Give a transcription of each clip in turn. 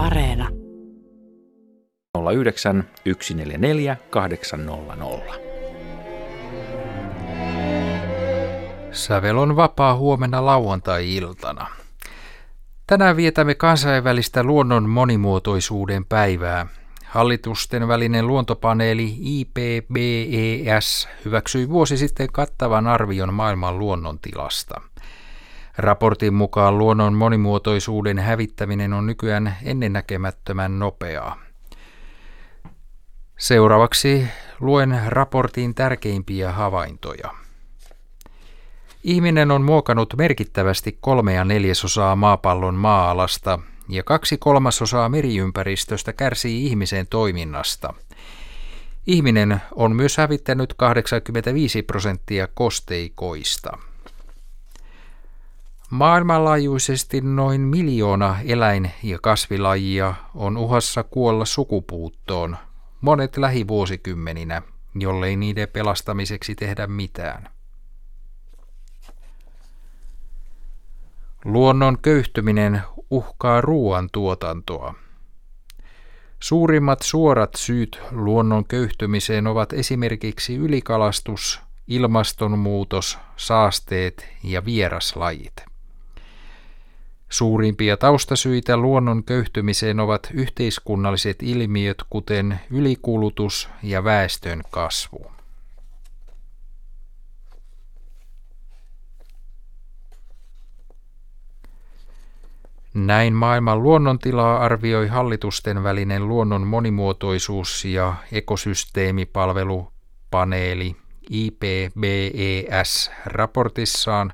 Areena. 09 144 800. Sävel on vapaa huomenna lauantai-iltana. Tänään vietämme kansainvälistä luonnon monimuotoisuuden päivää. Hallitusten välinen luontopaneeli IPBES hyväksyi vuosi sitten kattavan arvion maailman luonnontilasta. Raportin mukaan luonnon monimuotoisuuden hävittäminen on nykyään ennennäkemättömän nopeaa. Seuraavaksi luen raportin tärkeimpiä havaintoja. Ihminen on muokannut merkittävästi kolmea neljäsosaa maapallon maa-alasta ja kaksi kolmasosaa meriympäristöstä kärsii ihmisen toiminnasta. Ihminen on myös hävittänyt 85 prosenttia kosteikoista. Maailmanlaajuisesti noin miljoona eläin- ja kasvilajia on uhassa kuolla sukupuuttoon, monet lähivuosikymmeninä, jollei niiden pelastamiseksi tehdä mitään. Luonnon köyhtyminen uhkaa ruoantuotantoa. Suurimmat suorat syyt luonnon köyhtymiseen ovat esimerkiksi ylikalastus, ilmastonmuutos, saasteet ja vieraslajit. Suurimpia taustasyitä luonnon köyhtymiseen ovat yhteiskunnalliset ilmiöt, kuten ylikulutus ja väestön kasvu. Näin maailman luonnontilaa arvioi hallitusten välinen luonnon monimuotoisuus- ja ekosysteemipalvelupaneeli IPBES raportissaan,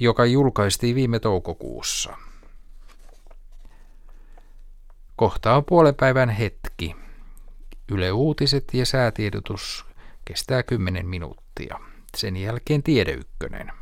joka julkaistiin viime toukokuussa. Kohta on puolen päivän hetki. Yle Uutiset ja säätiedotus kestää 10 minuuttia. Sen jälkeen Tiedeykkönen.